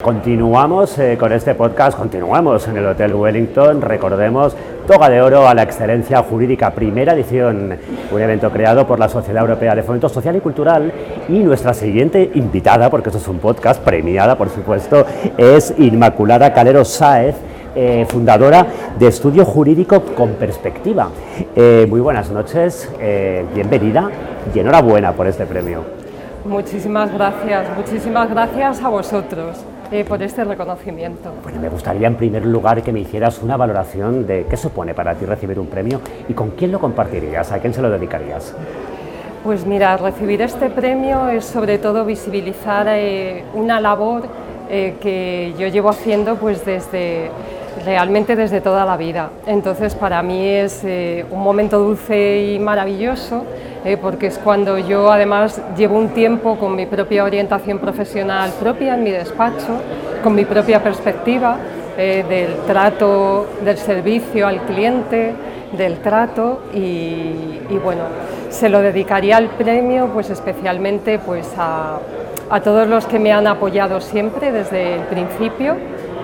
Continuamos eh, con este podcast, continuamos en el Hotel Wellington, recordemos Toga de Oro a la Excelencia Jurídica, primera edición, un evento creado por la Sociedad Europea de Fomento Social y Cultural y nuestra siguiente invitada, porque esto es un podcast premiada por supuesto, es Inmaculada Calero Sáez, eh, fundadora de Estudio Jurídico con Perspectiva. Eh, muy buenas noches, bienvenida y enhorabuena por este premio. Muchísimas gracias, muchísimas gracias a vosotros. Eh, por este reconocimiento. Bueno, me gustaría en primer lugar que me hicieras una valoración de qué supone para ti recibir un premio y con quién lo compartirías, a quién se lo dedicarías. Pues mira, recibir este premio es sobre todo visibilizar eh, una labor eh, que yo llevo haciendo pues desde realmente desde toda la vida. Entonces para mí es un momento dulce y maravilloso eh, porque es cuando yo además llevo un tiempo con mi propia orientación profesional propia en mi despacho, con mi propia perspectiva eh, del trato, del servicio al cliente, del trato y, bueno, se lo dedicaría al premio pues especialmente pues a, todos los que me han apoyado siempre desde el principio,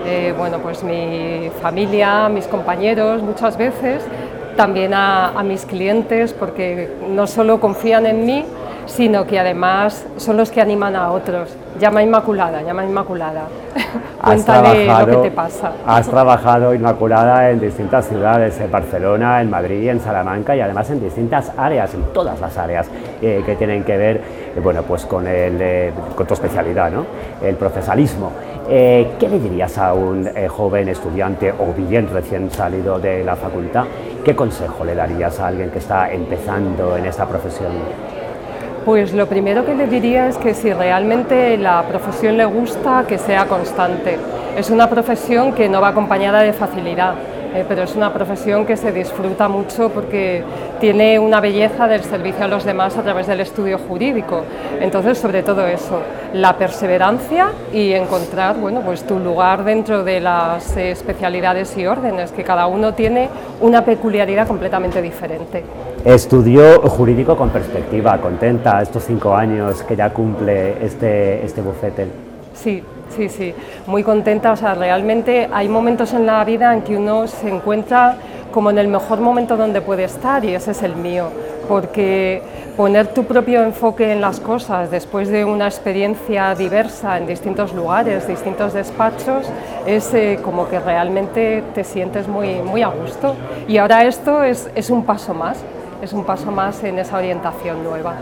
eh, bueno, pues mi familia, mis compañeros muchas veces, también a, mis clientes porque no solo confían en mí, sino que además son los que animan a otros. Llama Inmaculada, llama Inmaculada. Cuéntale lo que te pasa. Has trabajado Inmaculada en distintas ciudades, en Barcelona, en Madrid, en Salamanca y además en distintas áreas, en todas las áreas eh, que tienen que ver eh, bueno, pues con, el, eh, con tu especialidad, ¿no? el procesalismo. ¿Qué le dirías a un joven estudiante o bien recién salido de la facultad ¿Qué consejo le darías a alguien que está empezando en esta profesión? Pues lo primero que le diría es que si realmente la profesión le gusta, que sea constante. Es una profesión que no va acompañada de facilidad eh, pero es una profesión que se disfruta mucho porque tiene una belleza del servicio a los demás a través del estudio jurídico. Entonces, sobre todo eso, la perseverancia y encontrar bueno, pues tu lugar dentro de las especialidades y órdenes, que cada uno tiene una peculiaridad completamente diferente. Estudio jurídico con perspectiva, contenta estos cinco años que ya cumple este, este bufete. Sí, Sí, sí, muy contenta. O sea, realmente hay momentos en la vida en que uno se encuentra como en el mejor momento donde puede estar y ese es el mío, porque poner tu propio enfoque en las cosas después de una experiencia diversa en distintos lugares, distintos despachos, es eh, como que realmente te sientes muy, muy a gusto. Y ahora esto es, es un paso más, es un paso más en esa orientación nueva.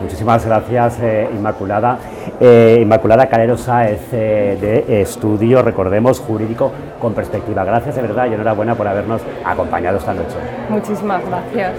Muchísimas gracias, eh, Inmaculada. Eh, Inmaculada Calero Sáez, eh, de Estudio, recordemos, Jurídico con Perspectiva. Gracias de verdad y enhorabuena por habernos acompañado esta noche. Muchísimas gracias.